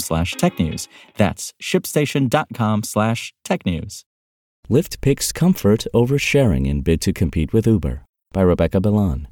slash technews. That's shipstation.com slash technews. Lyft picks comfort over sharing in bid to compete with Uber by Rebecca Bellan.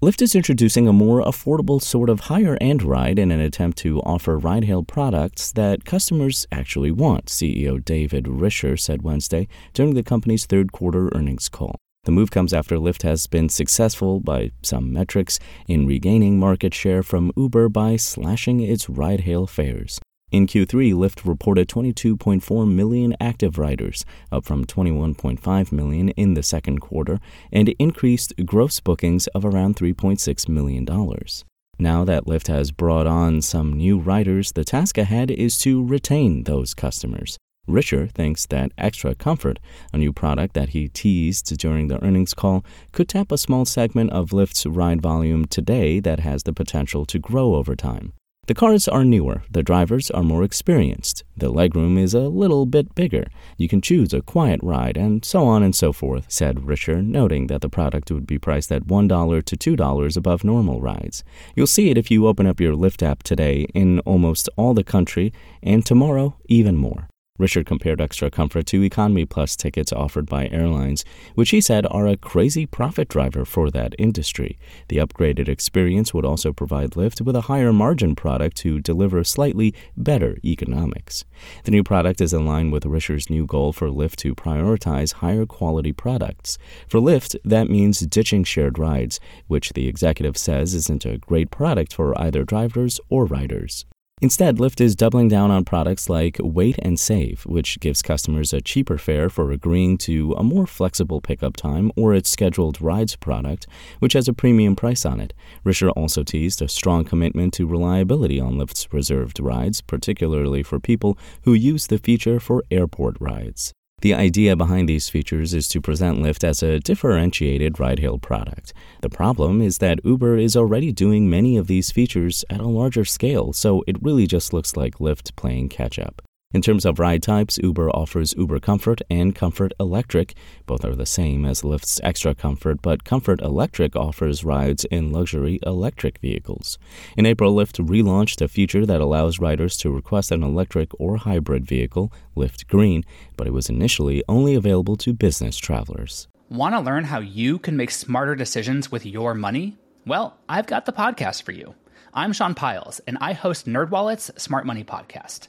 Lyft is introducing a more affordable sort of higher end ride in an attempt to offer ride hail products that customers actually want, CEO David Risher said Wednesday during the company's third quarter earnings call. The move comes after Lyft has been successful by some metrics in regaining market share from Uber by slashing its ride hail fares. In Q3, Lyft reported 22.4 million active riders, up from 21.5 million in the second quarter, and increased gross bookings of around $3.6 million. Now that Lyft has brought on some new riders, the task ahead is to retain those customers. Risher thinks that Extra Comfort, a new product that he teased during the earnings call, could tap a small segment of Lyft's ride volume today that has the potential to grow over time. The cars are newer, the drivers are more experienced, the legroom is a little bit bigger, you can choose a quiet ride, and so on and so forth, said Risher, noting that the product would be priced at $1 to $2 above normal rides. You'll see it if you open up your Lyft app today in almost all the country, and tomorrow, even more. Risher compared Extra Comfort to Economy Plus tickets offered by airlines, which he said are a crazy profit driver for that industry. The upgraded experience would also provide Lyft with a higher margin product to deliver slightly better economics. The new product is in line with Risher's new goal for Lyft to prioritize higher quality products. For Lyft, that means ditching shared rides, which the executive says isn't a great product for either drivers or riders. Instead, Lyft is doubling down on products like Wait and Save, which gives customers a cheaper fare for agreeing to a more flexible pickup time, or its scheduled rides product, which has a premium price on it. Risher also teased a strong commitment to reliability on Lyft's reserved rides, particularly for people who use the feature for airport rides. The idea behind these features is to present Lyft as a differentiated ride hail product. The problem is that Uber is already doing many of these features at a larger scale, so it really just looks like Lyft playing catch up. In terms of ride types, Uber offers Uber Comfort and Comfort Electric. Both are the same as Lyft's Extra Comfort, but Comfort Electric offers rides in luxury electric vehicles. In April, Lyft relaunched a feature that allows riders to request an electric or hybrid vehicle, Lyft Green, but it was initially only available to business travelers. Want to learn how you can make smarter decisions with your money? Well, I've got the podcast for you. I'm Sean Pyles, and I host NerdWallet's Smart Money Podcast.